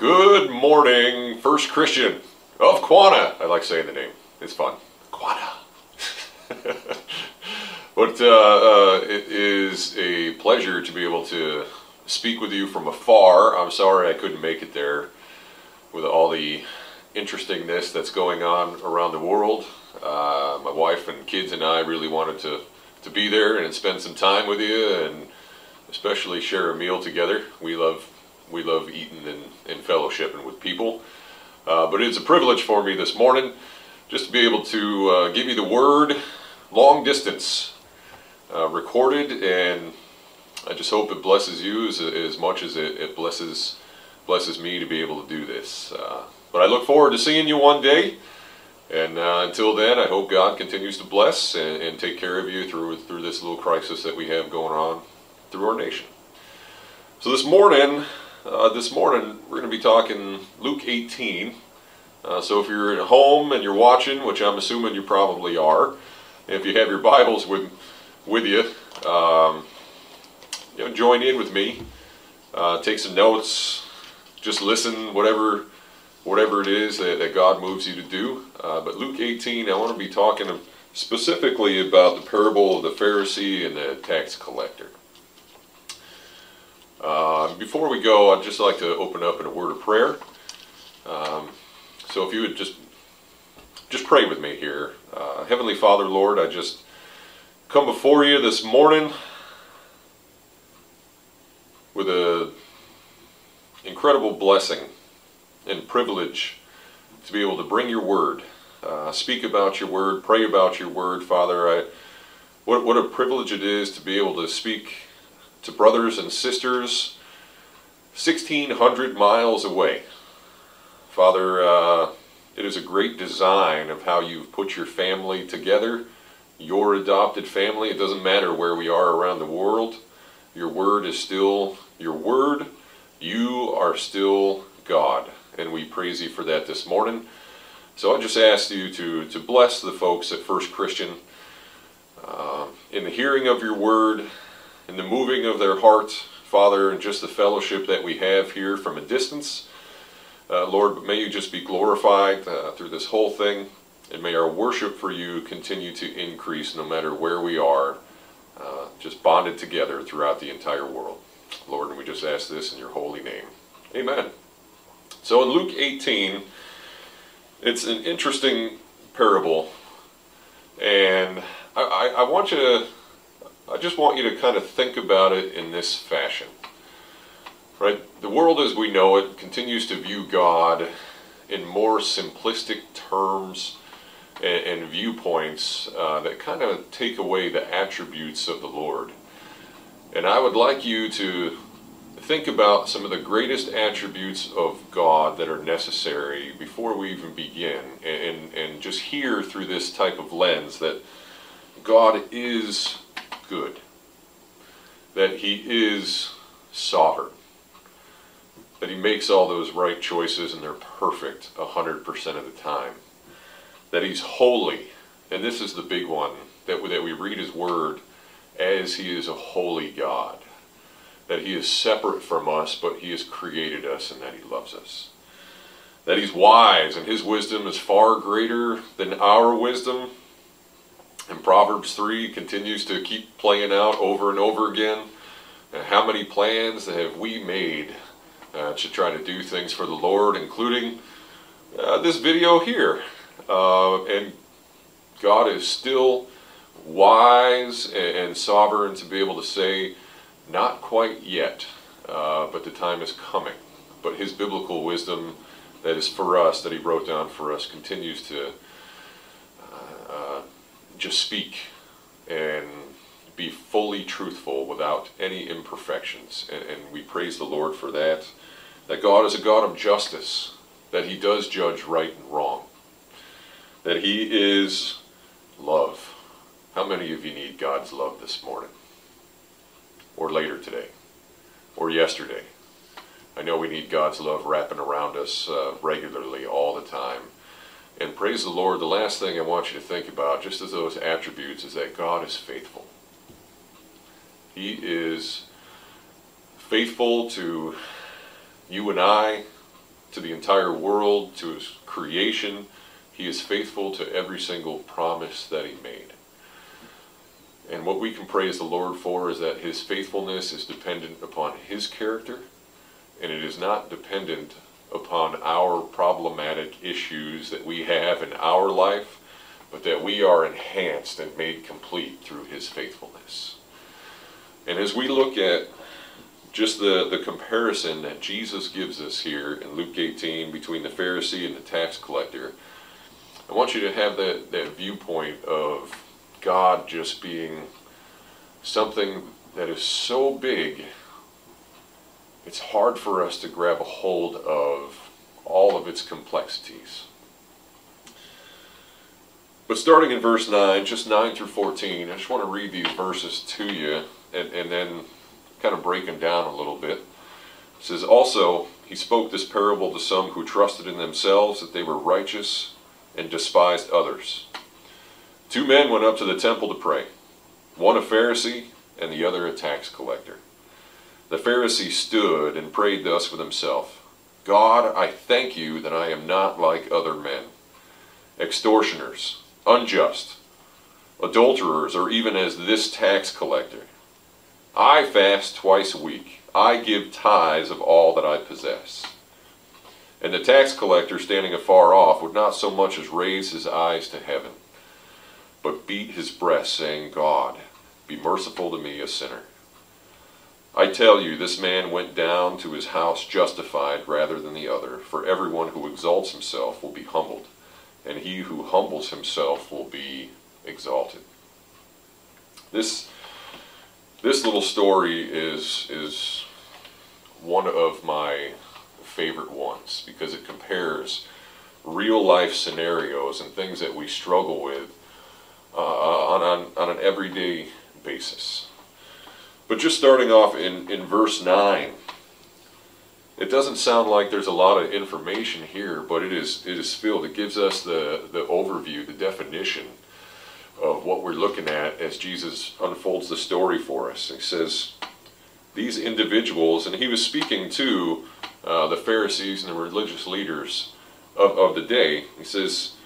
Good morning, First Christian of Quanah. I like saying the name. It's fun. Quanah. but uh, uh, it is a pleasure to be able to speak with you from afar. I'm sorry I couldn't make it there with all the interestingness that's going on around the world. Uh, my wife and kids and I really wanted to, to be there and spend some time with you and especially share a meal together. We love we love eating and, fellowshipping with people. Uh, but it's a privilege for me this morning just to be able to uh, give you the word long distance uh, recorded and I just hope it blesses you as, as much as it, it blesses blesses me to be able to do this. Uh, but I look forward to seeing you one day. And uh, until then, I hope God continues to bless and, and take care of you through through this little crisis that we have going on through our nation. So this morning, uh, this morning we're going to be talking Luke 18. Uh, so if you're at home and you're watching, which I'm assuming you probably are, if you have your Bibles with with you, um, you know, join in with me. Uh, take some notes. Just listen, whatever whatever it is that, that God moves you to do. Uh, but Luke 18, I want to be talking specifically about the parable of the Pharisee and the tax collector. Uh, before we go, I'd just like to open up in a word of prayer. Um, so if you would just just pray with me here. Uh, Heavenly Father, Lord, I just come before you this morning with a incredible blessing and privilege to be able to bring your word, uh, speak about your word, pray about your word, Father. I, what, what a privilege it is to be able to speak to brothers and sisters 1,600 miles away. Father, uh, it is a great design of how you've put your family together, your adopted family. It doesn't matter where we are around the world. Your word is still your word. You are still God, and we praise you for that this morning. So I just ask you to, to bless the folks at First Christian uh, in the hearing of your word, in the moving of their hearts, Father, and just the fellowship that we have here from a distance. Uh, Lord, may you just be glorified uh, through this whole thing, and may our worship for you continue to increase no matter where we are, uh, just bonded together throughout the entire world. Lord, and we just ask this in your holy name. Amen. So in Luke 18, it's an interesting parable, and I, I, I want you to I just want you to kind of think about it in this fashion. Right? The world as we know it continues to view God in more simplistic terms and, and viewpoints uh, that kind of take away the attributes of the Lord. And I would like you to think about some of the greatest attributes of God that are necessary before we even begin and, and just hear through this type of lens that God is good, that he is sovereign, that he makes all those right choices and they're perfect 100% of the time, that he's holy, and this is the big one, that, that we read his word as he is a holy God, that he is separate from us, but he has created us and that he loves us. That he's wise and his wisdom is far greater than our wisdom, and Proverbs 3 continues to keep playing out over and over again. How many plans have we made uh, to try to do things for the Lord, including uh, this video here. Uh, and God is still wise and, and, sovereign to be able to say, not quite yet, uh, but the time is coming. But His biblical wisdom that is for us, that He wrote down for us, continues to just speak and be fully truthful without any imperfections. And, and, we praise the Lord for that. That God is a God of justice, that He does judge right and wrong, that He is love. How many of you need God's love this morning? Or later today? Or yesterday? I know we need God's love wrapping around us uh, regularly all the time. And praise the Lord, the last thing I want you to think about, just as those attributes, is that God is faithful. He is faithful to you and I, to the entire world, to his creation. He is faithful to every single promise that he made. And what we can praise the Lord for is that his faithfulness is dependent upon his character, and it is not dependent upon our problematic issues that we have in our life, but that we are enhanced and made complete through his faithfulness. And as we look at just the, the comparison that Jesus gives us here in Luke 18 between the Pharisee and the tax collector, I want you to have that, that viewpoint of God just being something that is so big, it's hard for us to grab a hold of all of its complexities. But starting in verse 9, just 9 through 14, I just want to read these verses to you and, and then kind of break them down a little bit. It says, Also, he spoke this parable to some who trusted in themselves that they were righteous and despised others. Two men went up to the temple to pray, one a Pharisee and the other a tax collector. The Pharisee stood and prayed thus with himself God, I thank you that I am not like other men, extortioners, unjust, adulterers, or even as this tax collector. I fast twice a week. I give tithes of all that I possess. And the tax collector, standing afar off, would not so much as raise his eyes to heaven, but beat his breast, saying, God, be merciful to me, a sinner. I tell you, this man went down to his house justified rather than the other, for everyone who exalts himself will be humbled, and he who humbles himself will be exalted. This this little story is is one of my favorite ones because it compares real life scenarios and things that we struggle with uh, on, on, on an everyday basis. But just starting off in, in verse 9, it doesn't sound like there's a lot of information here, but it is, it is filled. It gives us the, the overview, the definition of what we're looking at as Jesus unfolds the story for us. He says, These individuals, and he was speaking to uh, the Pharisees and the religious leaders of, of the day. He says,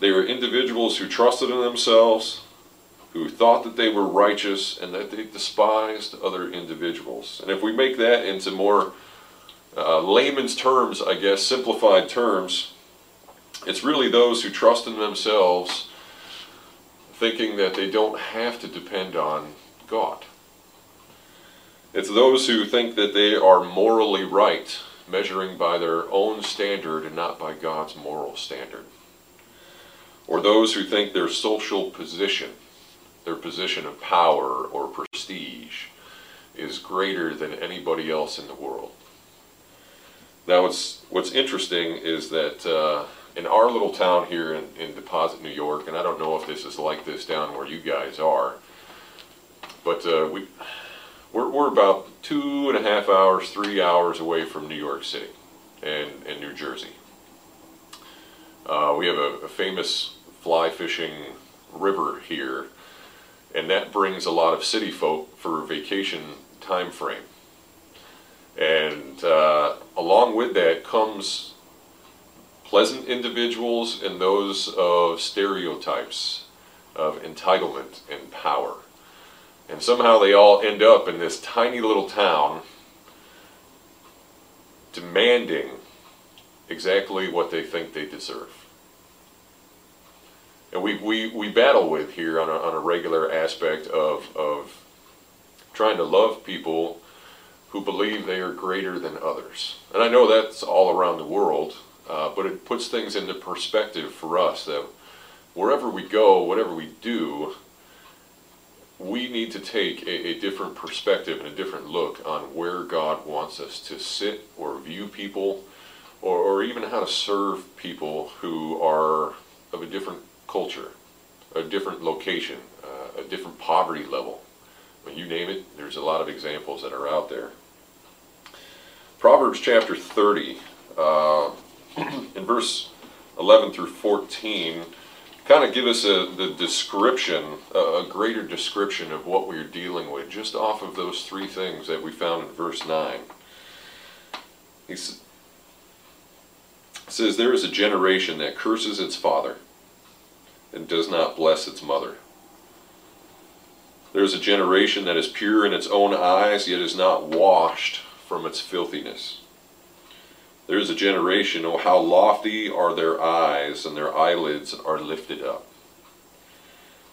They were individuals who trusted in themselves, who thought that they were righteous, and that they despised other individuals. And if we make that into more uh, layman's terms, I guess, simplified terms, it's really those who trust in themselves thinking that they don't have to depend on God. It's those who think that they are morally right, measuring by their own standard and not by God's moral standard. Or those who think their social position, their position of power or prestige, is greater than anybody else in the world. Now, what's, what's interesting is that uh, in our little town here in, in Deposit, New York, and I don't know if this is like this down where you guys are, but uh, we we're, we're about two and a half hours, three hours away from New York City and, and New Jersey. Uh, we have a, a famous fly fishing river here, and that brings a lot of city folk for a vacation time frame. And uh, along with that comes pleasant individuals and those of stereotypes of entitlement and power. And somehow they all end up in this tiny little town demanding exactly what they think they deserve. And we, we, we battle with here on a, on a regular aspect of, of trying to love people who believe they are greater than others. And I know that's all around the world. Uh, but it puts things into perspective for us that wherever we go, whatever we do, we need to take a, a, different perspective and a different look on where God wants us to sit or view people, or, or even how to serve people who are of a different culture, a different location, uh, a different poverty level. When you name it, there's a lot of examples that are out there. Proverbs chapter 30. Uh, in verse 11 through 14 kind of give us a, the description, a greater description of what we're dealing with, just off of those three things that we found in verse 9. He says, There is a generation that curses its father and does not bless its mother. There is a generation that is pure in its own eyes, yet is not washed from its filthiness. There is a generation, oh, how lofty are their eyes, and their eyelids are lifted up.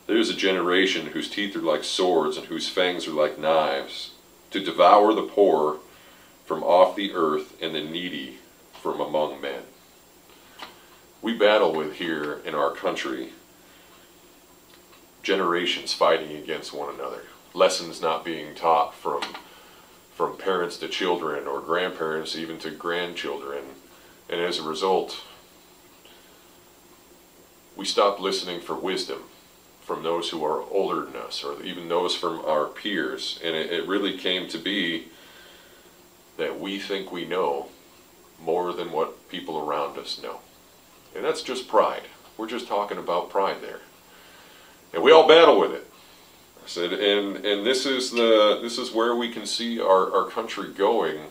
There is a generation whose teeth are like swords, and whose fangs are like knives, to devour the poor from off the earth, and the needy from among men. We battle with here in our country generations fighting against one another, lessons not being taught from from parents to children or grandparents even to grandchildren. And as a result, we stop listening for wisdom from those who are older than us or even those from our peers. And it, it really came to be that we think we know more than what people around us know. And that's just pride. We're just talking about pride there. And we all battle with it. I said, and and this is the this is where we can see our, our country going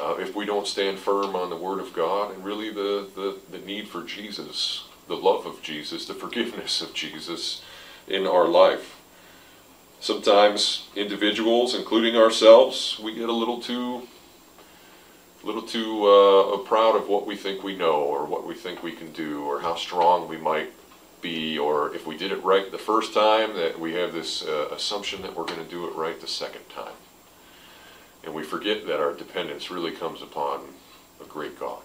uh, if we don't stand firm on the Word of God and really the, the, the need for Jesus, the love of Jesus, the forgiveness of Jesus in our life. Sometimes individuals, including ourselves, we get a little too a little too uh, proud of what we think we know or what we think we can do or how strong we might be, or if we did it right the first time, that we have this uh, assumption that we're going to do it right the second time. And we forget that our dependence really comes upon a great God.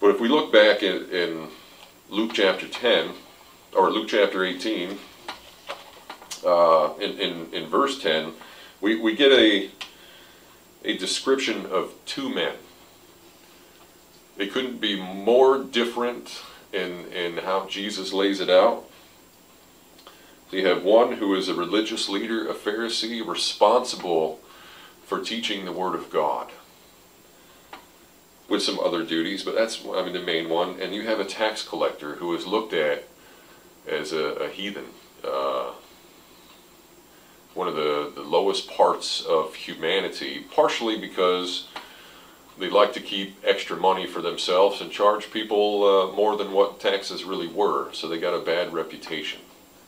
But if we look back in, in Luke chapter 10, or Luke chapter 18, uh, in, in, in verse 10, we, we get a, a description of two men. They couldn't be more different in, in how Jesus lays it out. So you have one who is a religious leader, a Pharisee, responsible for teaching the Word of God with some other duties, but that's, I mean, the main one. And you have a tax collector who is looked at as a, a heathen, uh, one of the, the lowest parts of humanity, partially because they like to keep extra money for themselves and charge people uh, more than what taxes really were. So they got a bad reputation.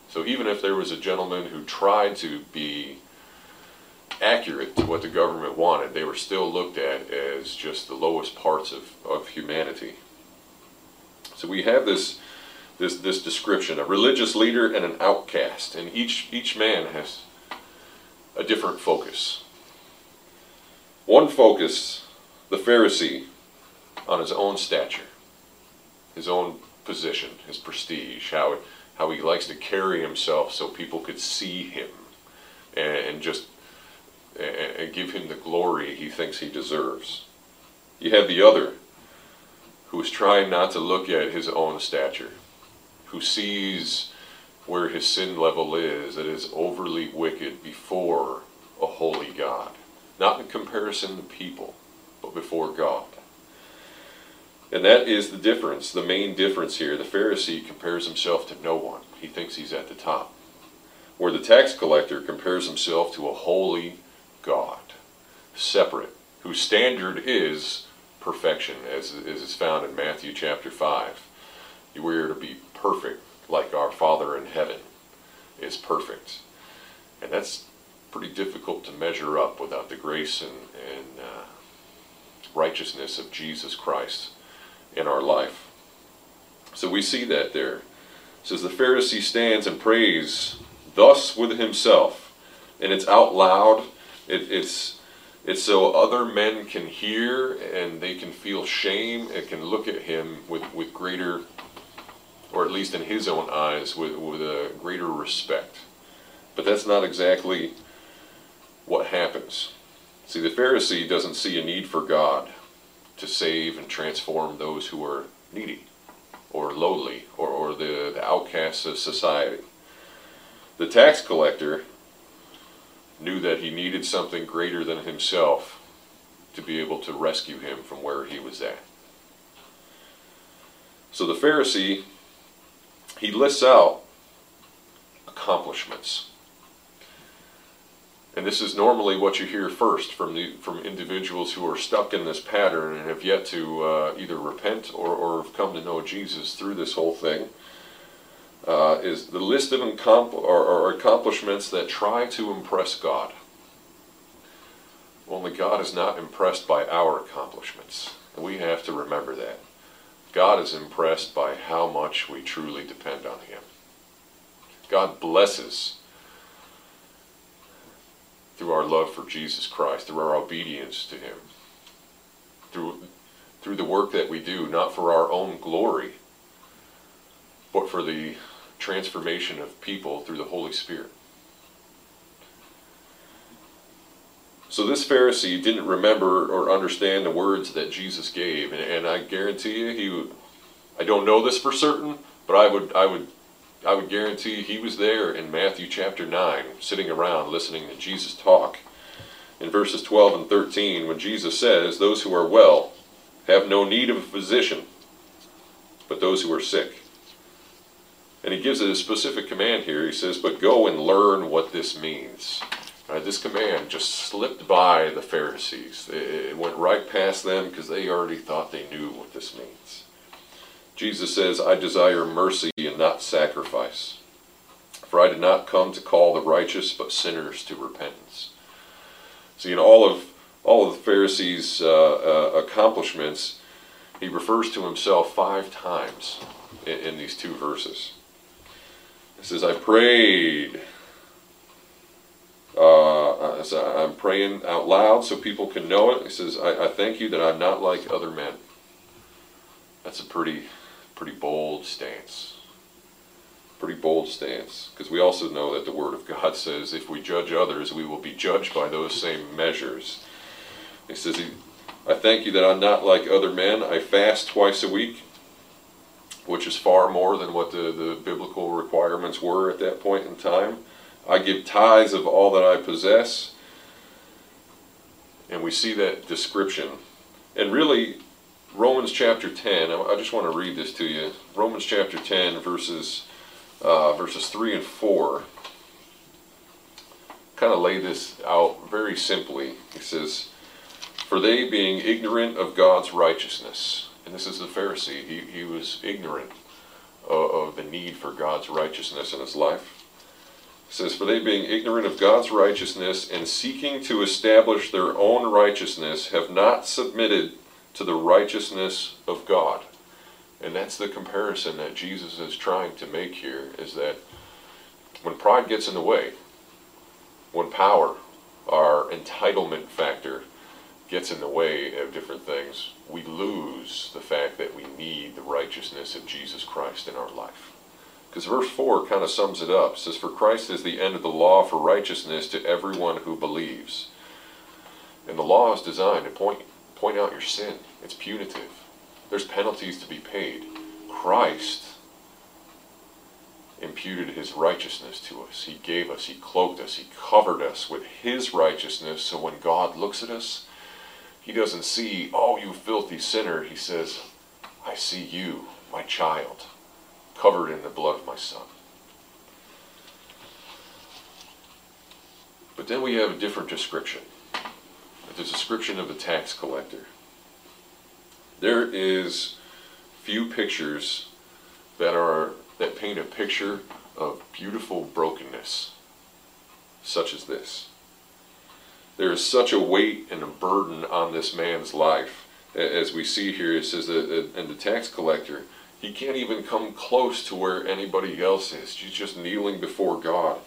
So even if there was a gentleman who tried to be accurate to what the government wanted, they were still looked at as just the lowest parts of, of humanity. So we have this, this, this description, a religious leader and an outcast, and each, each man has a different focus. One focus the Pharisee on his own stature, his own position, his prestige, how, how he likes to carry himself so people could see him and, and just and give him the glory he thinks he deserves. You have the other who is trying not to look at his own stature, who sees where his sin level is, that is overly wicked before a holy God, not in comparison to people but before God. And that is the difference, the main difference here. The Pharisee compares himself to no one. He thinks he's at the top. Where the tax collector compares himself to a holy God, separate, whose standard is perfection, as, as is found in Matthew chapter 5. You are to be perfect like our Father in heaven is perfect. And that's pretty difficult to measure up without the grace and, and uh, righteousness of Jesus Christ in our life. So we see that there. It says the Pharisee stands and prays thus with himself, and it's out loud. It, it's it's so other men can hear and they can feel shame and can look at him with, with greater, or at least in his own eyes, with, with a greater respect. But that's not exactly what happens. See, the Pharisee doesn't see a need for God to save and transform those who are needy or lowly or, or the, the outcasts of society. The tax collector knew that he needed something greater than himself to be able to rescue him from where he was at. So the Pharisee, he lists out accomplishments And this is normally what you hear first from the from individuals who are stuck in this pattern and have yet to uh, either repent or, or have come to know Jesus through this whole thing. Uh, is the list of or, or accomplishments that try to impress God. Only God is not impressed by our accomplishments. We have to remember that. God is impressed by how much we truly depend on Him. God blesses through our love for Jesus Christ, through our obedience to Him, through, through the work that we do, not for our own glory, but for the transformation of people through the Holy Spirit. So this Pharisee didn't remember or understand the words that Jesus gave, and, and I guarantee you, he, I don't know this for certain, but I would, I would, I would guarantee he was there in Matthew chapter nine, sitting around listening to Jesus talk. In verses 12 and 13, when Jesus says, "Those who are well have no need of a physician, but those who are sick." And he gives a specific command here. He says, But go and learn what this means. Right, this command just slipped by the Pharisees. It went right past them because they already thought they knew what this means. Jesus says, I desire mercy and not sacrifice. For I did not come to call the righteous, but sinners to repentance. See, in all of all of the Pharisees' uh, uh, accomplishments, he refers to himself five times in, in these two verses. He says, I prayed. Uh, I'm praying out loud so people can know it. He says, I, I thank you that I'm not like other men. That's a pretty, pretty bold stance. Pretty bold stance. Because we also know that the Word of God says if we judge others, we will be judged by those same measures. He says, I thank you that I'm not like other men. I fast twice a week which is far more than what the, the biblical requirements were at that point in time. I give tithes of all that I possess. And we see that description. And really, Romans chapter 10, I just want to read this to you. Romans chapter 10, verses, uh, verses 3 and 4, kind of lay this out very simply. He says, For they being ignorant of God's righteousness, and this is the Pharisee. He, he was ignorant of, of the need for God's righteousness in his life. It says, For they being ignorant of God's righteousness and seeking to establish their own righteousness have not submitted to the righteousness of God. And that's the comparison that Jesus is trying to make here is that when pride gets in the way, when power, our entitlement factor, gets in the way of different things, we lose the fact that we need the righteousness of Jesus Christ in our life. Because verse 4 kind of sums it up. It says, For Christ is the end of the law for righteousness to everyone who believes. And the law is designed to point, point out your sin. It's punitive. There's penalties to be paid. Christ imputed his righteousness to us. He gave us, he cloaked us, he covered us with his righteousness so when God looks at us, he doesn't see, oh, you filthy sinner. He says, I see you, my child, covered in the blood of my son. But then we have a different description. The description of the tax collector. There is few pictures that are that paint a picture of beautiful brokenness, such as this there is such a weight and a burden on this man's life. As we see here, it says that, and the tax collector, he can't even come close to where anybody else is. He's just kneeling before God.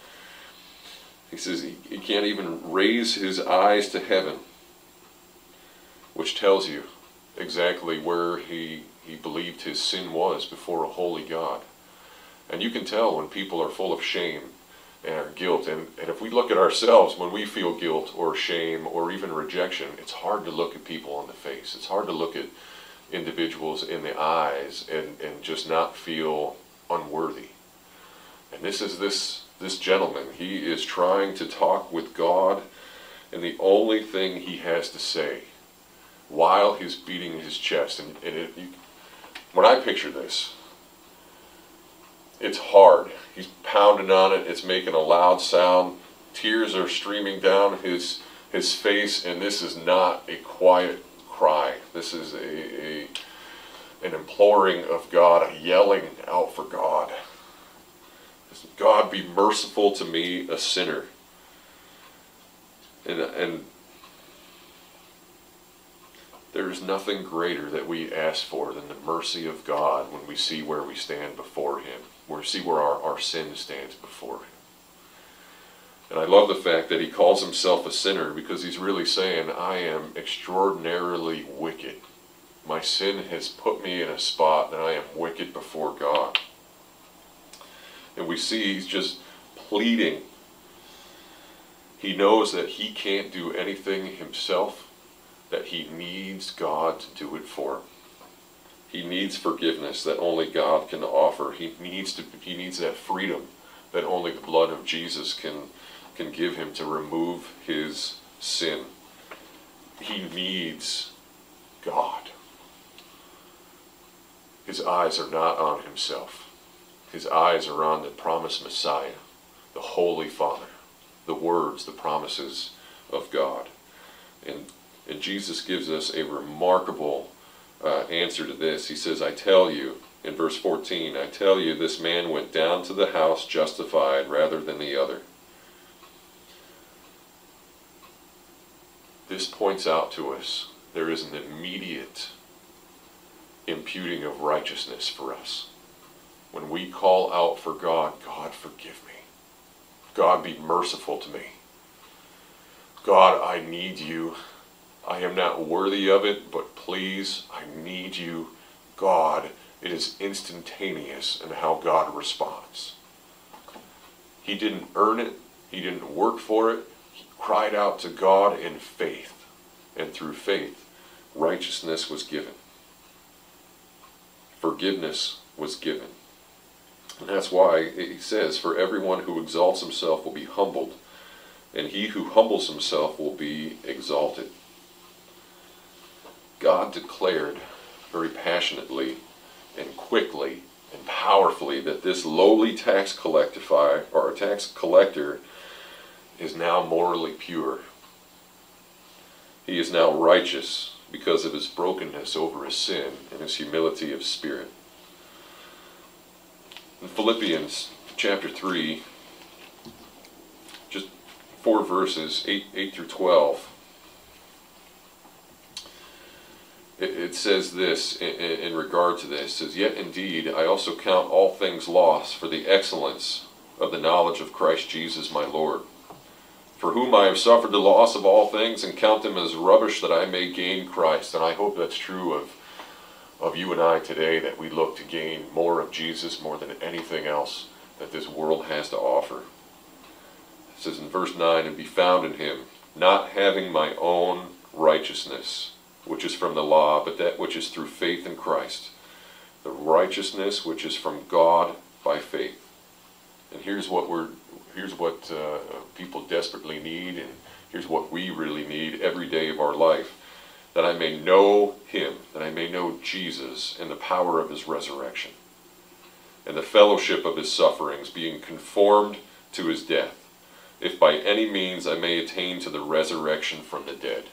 He says he, he can't even raise his eyes to heaven, which tells you exactly where he, he believed his sin was before a holy God. And you can tell when people are full of shame and guilt. And, and if we look at ourselves when we feel guilt or shame or even rejection, it's hard to look at people in the face. It's hard to look at individuals in the eyes and, and just not feel unworthy. And this is this this gentleman. He is trying to talk with God, and the only thing he has to say while he's beating his chest, and, and it, you, when I picture this, it's hard. He's pounding on it. It's making a loud sound. Tears are streaming down his, his face, and this is not a quiet cry. This is a, a an imploring of God, a yelling out for God. God, be merciful to me, a sinner. And, and there is nothing greater that we ask for than the mercy of God when we see where we stand before Him, where we see where our, our sin stands before Him. And I love the fact that He calls Himself a sinner because He's really saying, I am extraordinarily wicked. My sin has put me in a spot that I am wicked before God. And we see He's just pleading. He knows that He can't do anything Himself that he needs God to do it for him. He needs forgiveness that only God can offer. He needs to he needs that freedom that only the blood of Jesus can can give him to remove his sin. He needs God. His eyes are not on himself. His eyes are on the promised Messiah, the Holy Father, the words, the promises of God. And and Jesus gives us a remarkable uh, answer to this. He says, I tell you, in verse 14, I tell you, this man went down to the house justified rather than the other. This points out to us there is an immediate imputing of righteousness for us. When we call out for God, God, forgive me. God, be merciful to me. God, I need you. I am not worthy of it, but please, I need you. God, it is instantaneous in how God responds. He didn't earn it, he didn't work for it. He cried out to God in faith, and through faith, righteousness was given. Forgiveness was given. And that's why he says, For everyone who exalts himself will be humbled, and he who humbles himself will be exalted. God declared very passionately and quickly and powerfully that this lowly tax collector or tax collector is now morally pure. He is now righteous because of his brokenness over his sin and his humility of spirit. In Philippians chapter 3, just four verses, 8, 8 through 12, it, says this in, in regard to this. Says, Yet indeed I also count all things lost for the excellence of the knowledge of Christ Jesus my Lord, for whom I have suffered the loss of all things and count them as rubbish that I may gain Christ. And I hope that's true of, of you and I today, that we look to gain more of Jesus more than anything else that this world has to offer. It says in verse 9, and be found in him, not having my own righteousness which is from the law, but that which is through faith in Christ, the righteousness which is from God by faith. And here's what we're here's what uh, people desperately need, and here's what we really need every day of our life: that I may know Him, that I may know Jesus and the power of His resurrection, and the fellowship of His sufferings, being conformed to His death, if by any means I may attain to the resurrection from the dead.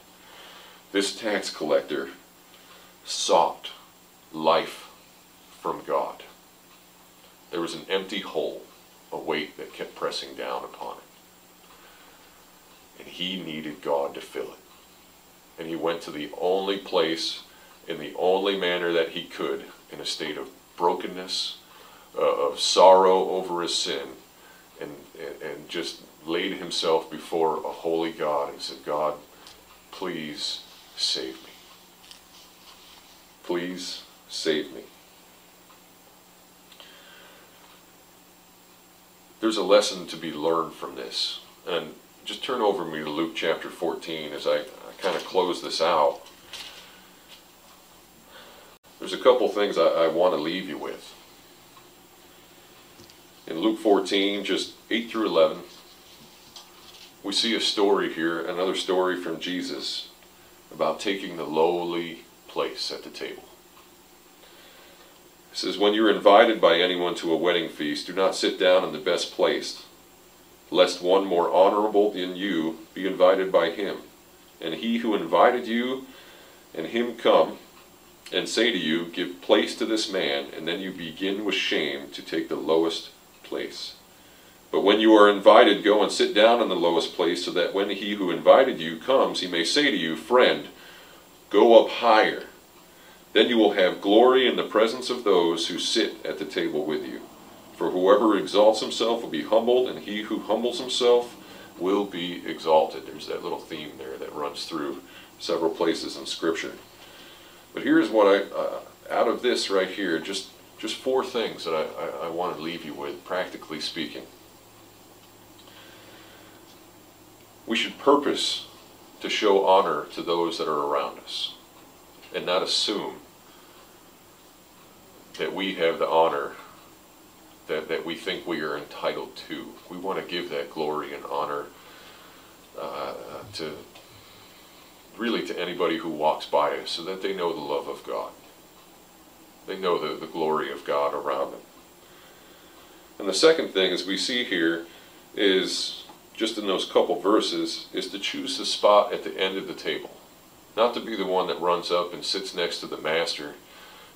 This tax collector sought life from God. There was an empty hole, a weight that kept pressing down upon it. And he needed God to fill it. And he went to the only place, in the only manner that he could, in a state of brokenness, uh, of sorrow over his sin, and, and, and just laid himself before a holy God and said, God, please save me. Please save me. There's a lesson to be learned from this. And just turn over me to Luke chapter 14 as I, I kind of close this out. There's a couple things I, I want to leave you with. In Luke 14, just 8 through 11, we see a story here, another story from Jesus about taking the lowly place at the table. It says, When you're invited by anyone to a wedding feast, do not sit down in the best place, lest one more honorable than you be invited by him. And he who invited you and him come and say to you, Give place to this man, and then you begin with shame to take the lowest place. But when you are invited, go and sit down in the lowest place, so that when he who invited you comes, he may say to you, Friend, go up higher. Then you will have glory in the presence of those who sit at the table with you. For whoever exalts himself will be humbled, and he who humbles himself will be exalted. There's that little theme there that runs through several places in Scripture. But here's what I, uh, out of this right here, just just four things that I, I, I want to leave you with, practically speaking. We should purpose to show honor to those that are around us and not assume that we have the honor that, that we think we are entitled to. We want to give that glory and honor uh, to really to anybody who walks by us so that they know the love of God. They know the, the glory of God around them. And the second thing, as we see here, is just in those couple verses, is to choose the spot at the end of the table. Not to be the one that runs up and sits next to the master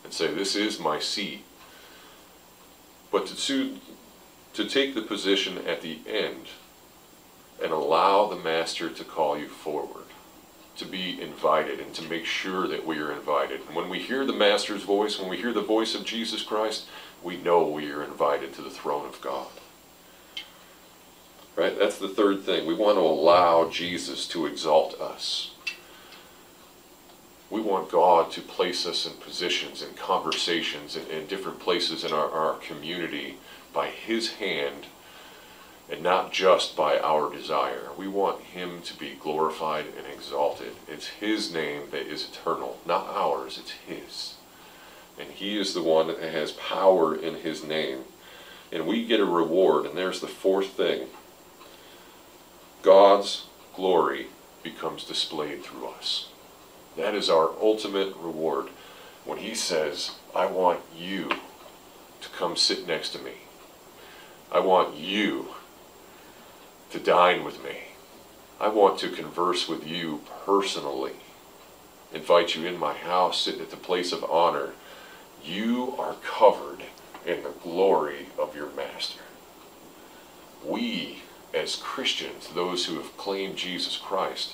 and say, This is my seat. But to, to take the position at the end and allow the master to call you forward to be invited and to make sure that we are invited. And when we hear the Master's voice, when we hear the voice of Jesus Christ, we know we are invited to the throne of God. Right? That's the third thing. We want to allow Jesus to exalt us. We want God to place us in positions and conversations in different places in our, our community by His hand and not just by our desire. We want him to be glorified and exalted. It's his name that is eternal, not ours, it's his. And he is the one that has power in his name. And we get a reward, and there's the fourth thing. God's glory becomes displayed through us. That is our ultimate reward. When he says, I want you to come sit next to me. I want you to dine with me. I want to converse with you personally. Invite you in my house, sit at the place of honor. You are covered in the glory of your master. As Christians, those who have claimed Jesus Christ,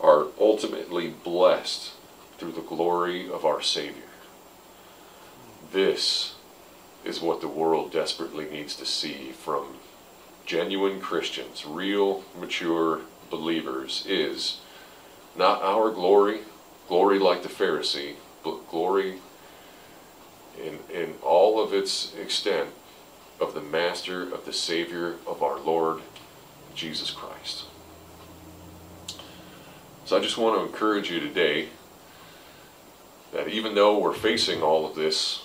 are ultimately blessed through the glory of our Savior. This is what the world desperately needs to see from genuine Christians, real, mature believers, is not our glory, glory like the Pharisee, but glory in, in all of its extent of the Master, of the Savior, of our Lord, Jesus Christ. So I just want to encourage you today that even though we're facing all of this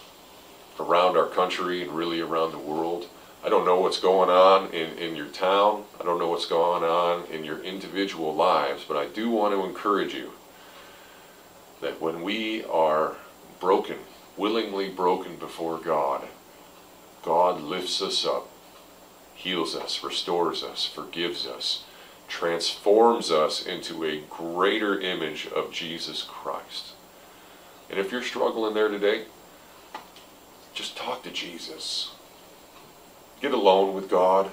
around our country and really around the world, I don't know what's going on in, in your town. I don't know what's going on in your individual lives, but I do want to encourage you that when we are broken, willingly broken before God, God lifts us up, heals us, restores us, forgives us, transforms us into a greater image of Jesus Christ. And if you're struggling there today, just talk to Jesus get alone with God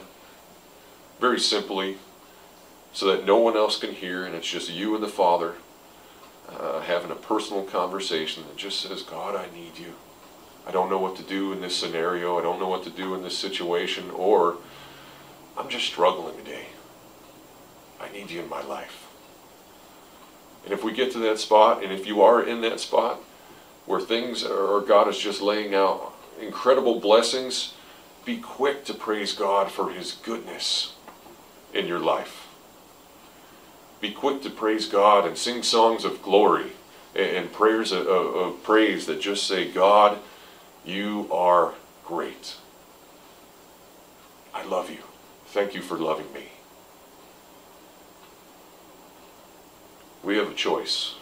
very simply so that no one else can hear and it's just you and the Father uh, having a personal conversation that just says, God, I need you. I don't know what to do in this scenario. I don't know what to do in this situation. Or I'm just struggling today. I need you in my life. And if we get to that spot, and if you are in that spot where things are, God is just laying out incredible blessings, be quick to praise God for His goodness in your life. Be quick to praise God and sing songs of glory and prayers of, of praise that just say, God, you are great. I love you. Thank you for loving me. We have a choice,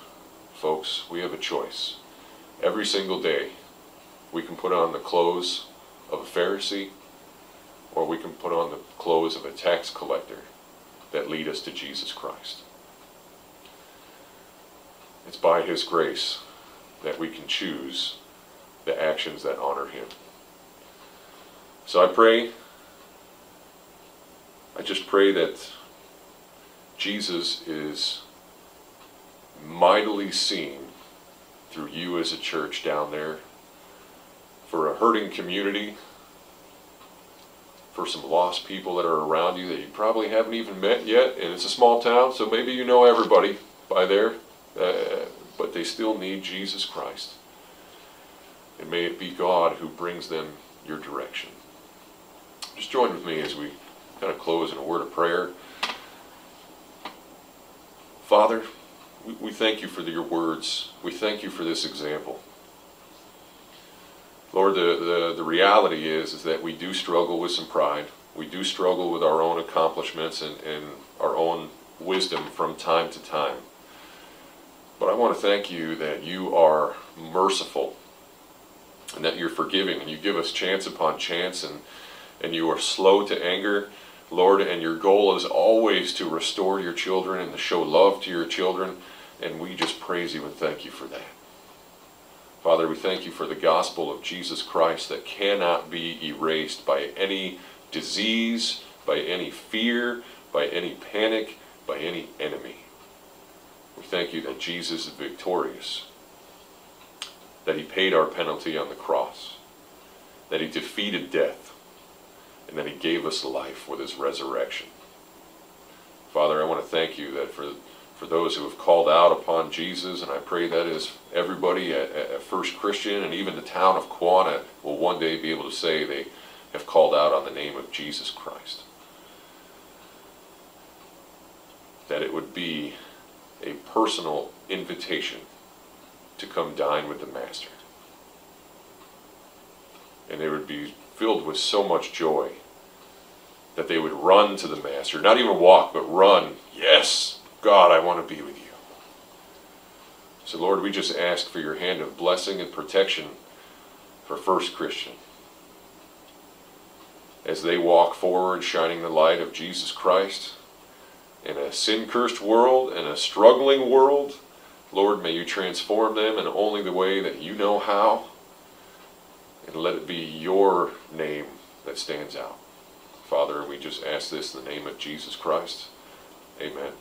folks. We have a choice. Every single day, we can put on the clothes of a Pharisee, or we can put on the clothes of a tax collector that lead us to Jesus Christ. It's by His grace that we can choose the actions that honor Him. So I pray, I just pray that Jesus is mightily seen through you as a church down there for a hurting community, for some lost people that are around you that you probably haven't even met yet, and it's a small town, so maybe you know everybody by there, uh, but they still need Jesus Christ. And may it be God who brings them your direction. Just join with me as we kind of close in a word of prayer. Father, we, thank you for your words. We thank you for this example. Lord, the, the, the reality is, is that we do struggle with some pride. We do struggle with our own accomplishments and, and our own wisdom from time to time. But I want to thank you that you are merciful and that you're forgiving and you give us chance upon chance and, and you are slow to anger, Lord, and your goal is always to restore your children and to show love to your children. And we just praise you and thank you for that. Father, we thank you for the gospel of Jesus Christ that cannot be erased by any disease, by any fear, by any panic, by any enemy. We thank you that Jesus is victorious, that he paid our penalty on the cross, that he defeated death, and that he gave us life with his resurrection. Father, I want to thank you that for for those who have called out upon Jesus, and I pray that is everybody at, at First Christian and even the town of Quanah will one day be able to say they have called out on the name of Jesus Christ. That it would be a personal invitation to come dine with the Master. And they would be filled with so much joy that they would run to the Master, not even walk, but run. Yes, God, I want to be with you. So, Lord, we just ask for your hand of blessing and protection for First Christian. As they walk forward, shining the light of Jesus Christ in a sin cursed world, in a struggling world, Lord, may you transform them in only the way that you know how. And let it be your name that stands out. Father, we just ask this in the name of Jesus Christ. Amen.